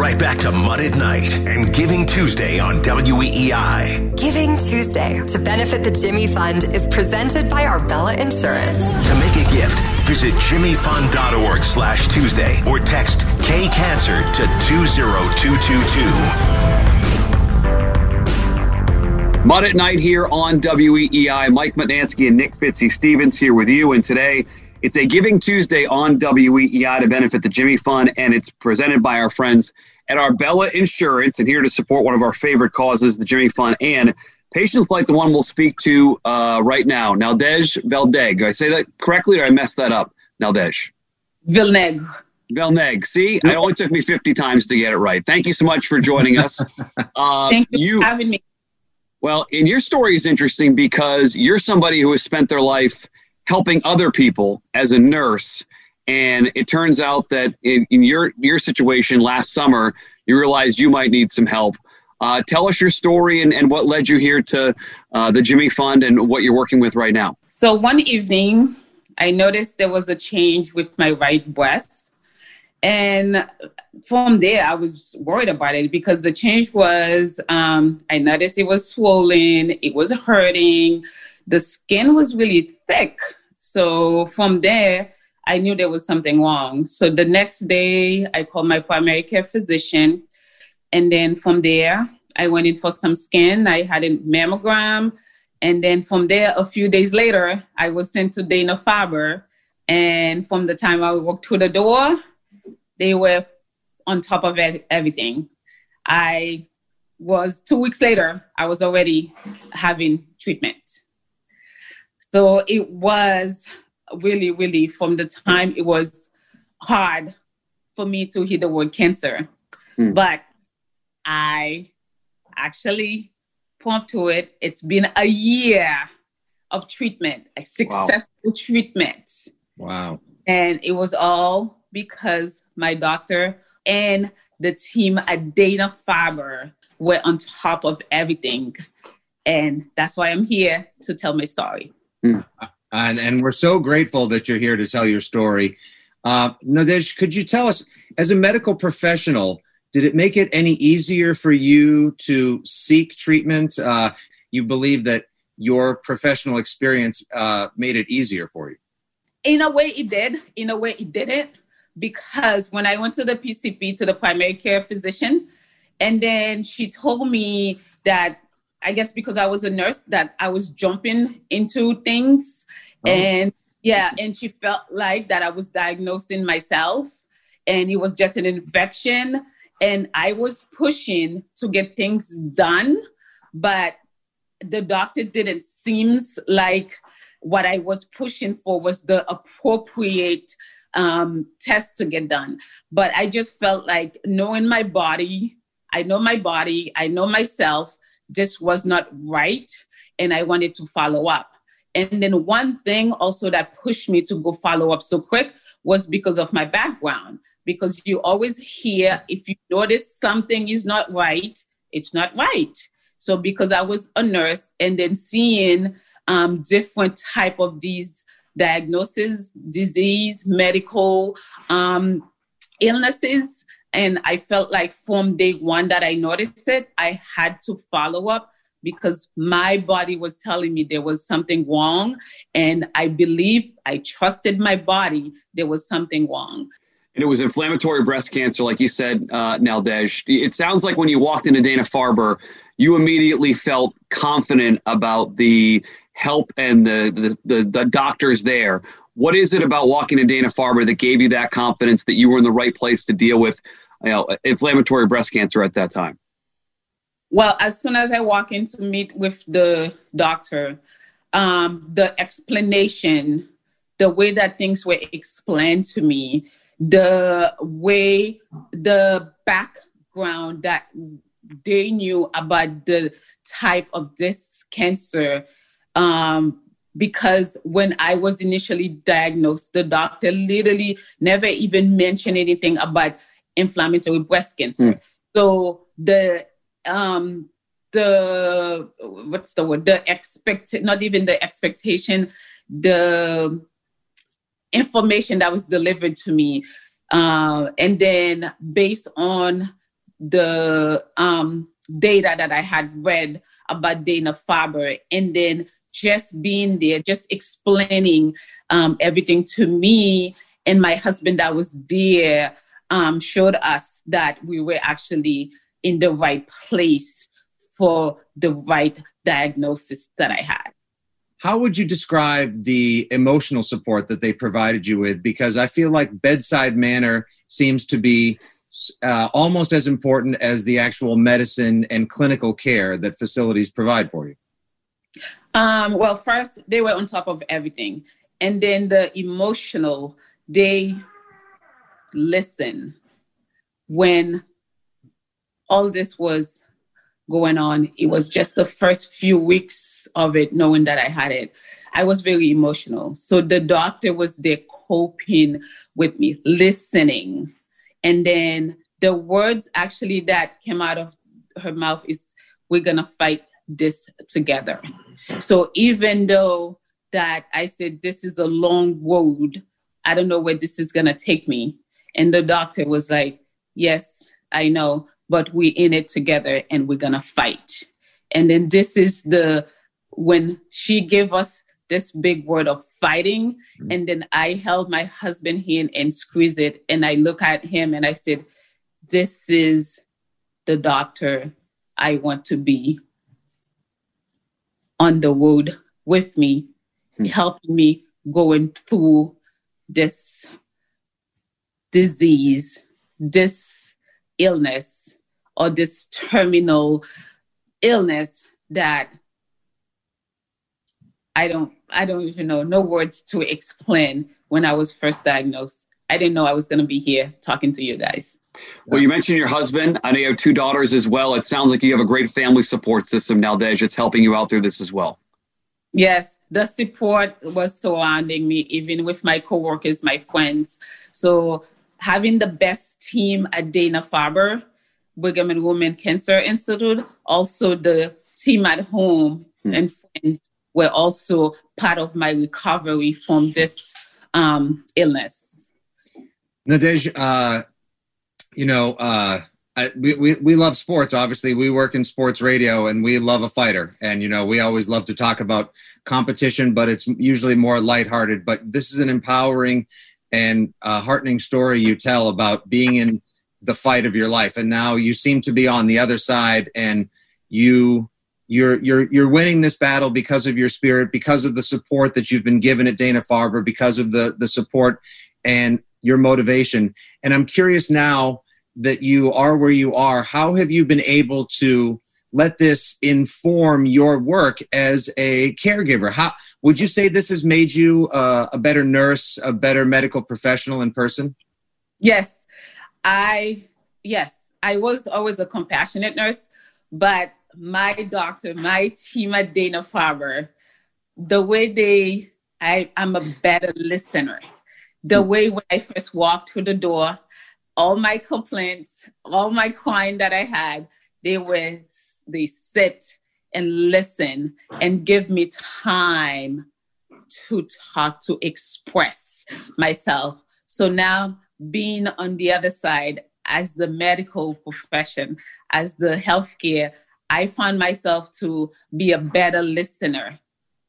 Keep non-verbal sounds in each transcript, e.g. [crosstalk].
We're right back to Mutt at Night and Giving Tuesday on WEEI. Giving Tuesday to benefit the Jimmy Fund is presented by Arbella Insurance. To make a gift, visit jimmyfund.org slash Tuesday or text K-Cancer to 20222. Mutt at Night here on WEEI. Mike Mutnansky and Nick Fitzy Stevens here with you. And today it's a Giving Tuesday on WEEI to benefit the Jimmy Fund, and it's presented by our friends at Arbella Insurance and here to support one of our favorite causes, the Jimmy Fund, and patients like the one we'll speak to uh, right now, Naldej Veldeg. Did I say that correctly or I messed that up? Naldej. Vilneg. Velneg. See, it only took me 50 times to get it right. Thank you so much for joining us. [laughs] Uh, Thank you, you for having me. Well, and your story is interesting because you're somebody who has spent their life – helping other people as a nurse. And it turns out that in, in your your situation last summer, you realized you might need some help. Uh, tell us your story and, and what led you here to uh, the Jimmy Fund and what you're working with right now. So one evening, I noticed there was a change with my right breast. And from there, I was worried about it because the change was um, I noticed it was swollen, it was hurting, the skin was really thick. So from there, I knew there was something wrong. So the next day, I called my primary care physician. And then from there, I went in for some scan. I had a mammogram. And then from there, a few days later, I was sent to Dana Farber. And from the time I walked through the door, they were on top of everything. I was two weeks later, I was already having treatment. So it was really, really from the time it was hard for me to hear the word cancer. Mm. But I actually pumped to it. It's been a year of treatment, a successful wow. treatment. Wow. And it was all because my doctor and the team at Dana Farber were on top of everything. And that's why I'm here to tell my story. Mm. And, and we're so grateful that you're here to tell your story. Uh, Nadesh, could you tell us, as a medical professional, did it make it any easier for you to seek treatment? Uh, you believe that your professional experience uh, made it easier for you? In a way, it did. In a way, it didn't. Because when I went to the PCP, to the primary care physician, and then she told me that I guess because I was a nurse that I was jumping into things oh. and yeah, and she felt like that I was diagnosing myself and it was just an infection and I was pushing to get things done, but the doctor didn't seems like what I was pushing for was the appropriate um, test to get done. But I just felt like knowing my body, I know my body, I know myself, this was not right and I wanted to follow up. And then one thing also that pushed me to go follow up so quick was because of my background. Because you always hear if you notice something is not right, it's not right. So because I was a nurse and then seeing um, different type of these diagnoses, disease, medical um, illnesses, and I felt like from day one that I noticed it, I had to follow up because my body was telling me there was something wrong. And I believe I trusted my body, there was something wrong. And it was inflammatory breast cancer, like you said, uh, Naldej. It sounds like when you walked into Dana Farber, you immediately felt confident about the help and the, the, the, the doctors there. What is it about walking to Dana Farber that gave you that confidence that you were in the right place to deal with you know, inflammatory breast cancer at that time? Well, as soon as I walk in to meet with the doctor, um, the explanation, the way that things were explained to me, the way, the background that they knew about the type of this cancer, um, because when I was initially diagnosed, the doctor literally never even mentioned anything about inflammatory breast cancer. Mm. So the um the what's the word the expect not even the expectation the information that was delivered to me uh, and then based on the um, data that i had read about dana farber and then just being there just explaining um, everything to me and my husband that was there um, showed us that we were actually in the right place for the right diagnosis that I had. How would you describe the emotional support that they provided you with? Because I feel like bedside manner seems to be uh, almost as important as the actual medicine and clinical care that facilities provide for you. Um, well, first, they were on top of everything. And then the emotional, they listen when all this was going on, it was just the first few weeks of it, knowing that I had it. I was very emotional. So the doctor was there coping with me, listening. And then the words actually that came out of her mouth is, We're gonna fight this together. So even though that I said, This is a long road, I don't know where this is gonna take me. And the doctor was like, Yes, I know, but we're in it together and we're gonna fight. And then this is the when she gave us this big word of fighting, mm-hmm. and then I held my husband hand and squeezed it, and I look at him and I said, This is the doctor I want to be on the road with me, mm-hmm. helping me going through this disease, this illness, or this terminal illness that I don't I don't even know no words to explain when I was first diagnosed. I didn't know I was going to be here talking to you guys. Well, you mentioned your husband. I know you have two daughters as well. It sounds like you have a great family support system now, Dej. It's helping you out through this as well. Yes, the support was surrounding me, even with my coworkers, my friends. So having the best team at Dana Farber Brigham and Women Cancer Institute, also the team at home mm. and friends were also part of my recovery from this um, illness. Nadej, uh, you know, uh, I, we, we, we love sports. Obviously, we work in sports radio and we love a fighter. And, you know, we always love to talk about competition, but it's usually more lighthearted. But this is an empowering and uh, heartening story you tell about being in the fight of your life and now you seem to be on the other side and you you're you're you're winning this battle because of your spirit because of the support that you've been given at Dana Farber because of the the support and your motivation. And I'm curious now that you are where you are how have you been able to let this inform your work as a caregiver? How would you say this has made you uh, a better nurse a better medical professional in person? Yes. I, yes, I was always a compassionate nurse, but my doctor, my team at Dana Farber, the way they, I, I'm a better listener. The way when I first walked through the door, all my complaints, all my crying that I had, they were, they sit and listen and give me time to talk, to express myself. So now being on the other side as the medical profession, as the healthcare, I found myself to be a better listener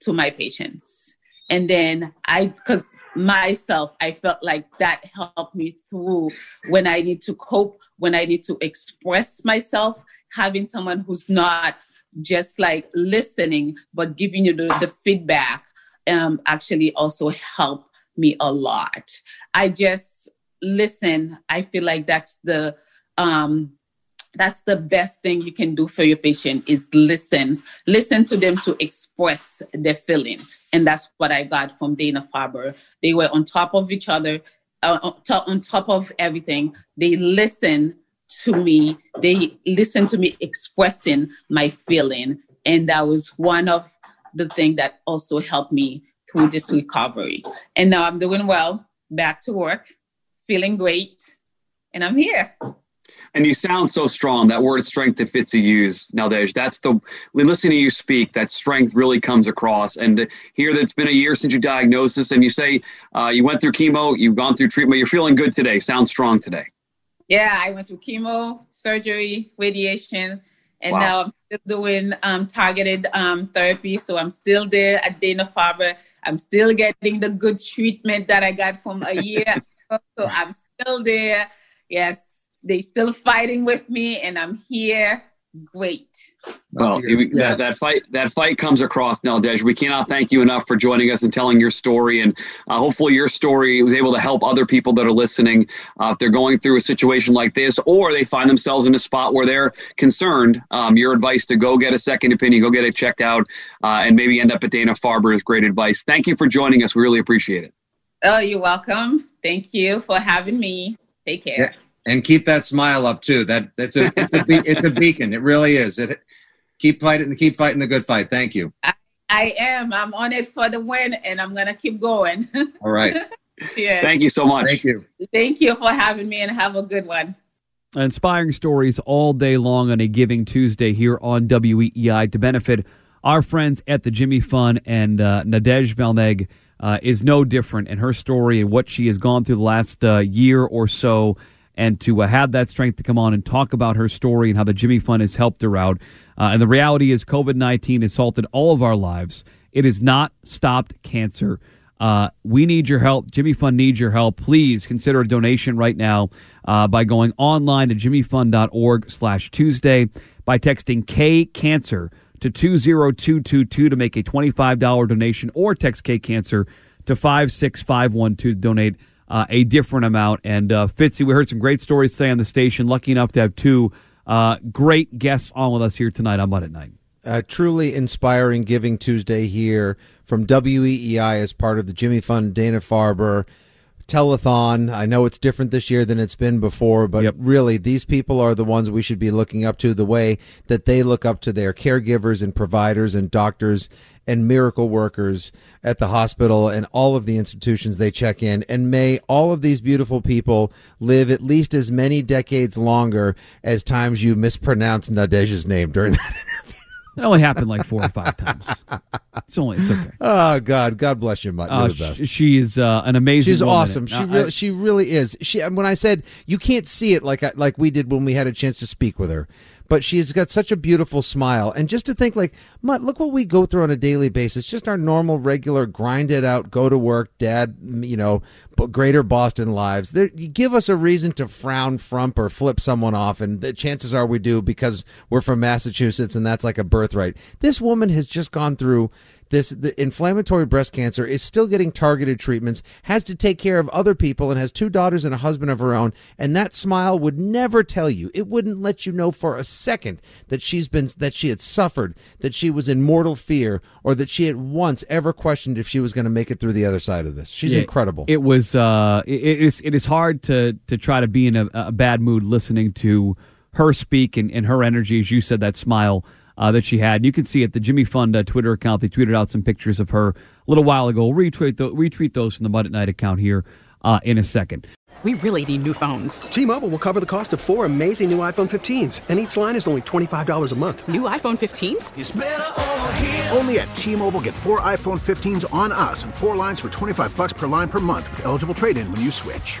to my patients. And then I, because myself, I felt like that helped me through when I need to cope, when I need to express myself, having someone who's not just like listening, but giving you the, the feedback um, actually also helped me a lot. I just listen. I feel like that's the um, that's the best thing you can do for your patient is listen. Listen to them to express their feeling. And that's what i got from dana-farber they were on top of each other uh, on top of everything. They listen to me. They listen to me expressing my feeling. And that was one of the thing that also helped me through this recovery. And now i'm doing well back to work feeling great and i'm here and you sound so strong. That word strength that Fitzy used, Naldej. That's the we listening to you speak. That strength really comes across. And here, that it's been a year since your diagnosis, and you say uh, you went through chemo, you've gone through treatment, you're feeling good today. Sound strong today. Yeah, I went through chemo, surgery, radiation, and wow. now I'm still doing um, targeted um, therapy. So I'm still there at Dana Farber. I'm still getting the good treatment that I got from a year. [laughs] ago. So I'm still there. Yes, they still fighting with me, and I'm here. Great. Well, yeah. that, fight that fight comes across, Naldej. We cannot thank you enough for joining us and telling your story, and uh, hopefully your story was able to help other people that are listening uh, if they're going through a situation like this, or they find themselves in a spot where they're concerned. Um, your advice to go get a second opinion, go get it checked out, uh, and maybe end up at Dana Farber is great advice. Thank you for joining us. We really appreciate it. Oh, you're welcome. Thank you for having me. Take care. Yeah and keep that smile up too. That that's a it's a it's a beacon. It really is. It keep fighting keep fighting the good fight. Thank you. I, I am. I'm on it for the win, and I'm gonna keep going. [laughs] All right. yeah. Thank you so much. Thank you. Thank you for having me, and have a good one. Inspiring stories all day long on a Giving Tuesday here on WEEI to benefit our friends at the Jimmy Fund and uh, Nadej Valneg. Uh, is no different in her story and what she has gone through the last uh, year or so and to uh, have that strength to come on and talk about her story and how the Jimmy Fund has helped her out. Uh, and the reality is, COVID 19 has halted all of our lives. It has not stopped cancer. Uh, we need your help. Jimmy Fund needs your help. Please consider a donation right now uh, by going online to jimmyfund.org slash Tuesday by texting K Cancer to 20222 to make a $25 donation or text K Cancer to 56512 to donate uh, a different amount. And uh, Fitzy, we heard some great stories today on the station. Lucky enough to have two uh, great guests on with us here tonight on Monday night. A truly inspiring Giving Tuesday here from WEEI as part of the Jimmy Fund Dana Farber telethon. I know it's different this year than it's been before, but yep. really, these people are the ones we should be looking up to the way that they look up to their caregivers and providers and doctors and miracle workers at the hospital and all of the institutions they check in. And may all of these beautiful people live at least as many decades longer as times you mispronounced Nadej's name during that. [laughs] It only happened like four or five times. It's only it's okay. Oh God, God bless you, Mutt. You're uh, the best. She is uh, an amazing. She's awesome. She really, she really is. She when I said you can't see it like like we did when we had a chance to speak with her but she's got such a beautiful smile. And just to think, like, Mutt, look what we go through on a daily basis. Just our normal, regular, grind it out, go to work, dad, you know, greater Boston lives. There, you give us a reason to frown, frump, or flip someone off, and the chances are we do because we're from Massachusetts and that's like a birthright. This woman has just gone through this the inflammatory breast cancer is still getting targeted treatments, has to take care of other people, and has two daughters and a husband of her own. And that smile would never tell you. It wouldn't let you know for a second that she's been that she had suffered, that she was in mortal fear, or that she had once ever questioned if she was going to make it through the other side of this. She's yeah, incredible. It was uh, it, it is it is hard to to try to be in a, a bad mood listening to her speak and, and her energy, as you said, that smile uh, that she had. And you can see at the Jimmy Fund uh, Twitter account, they tweeted out some pictures of her a little while ago. We'll retweet, the, retweet those from the Mutt at Night account here uh, in a second. We really need new phones. T Mobile will cover the cost of four amazing new iPhone 15s, and each line is only $25 a month. New iPhone 15s? Only at T Mobile get four iPhone 15s on us and four lines for 25 bucks per line per month with eligible trade in when you switch.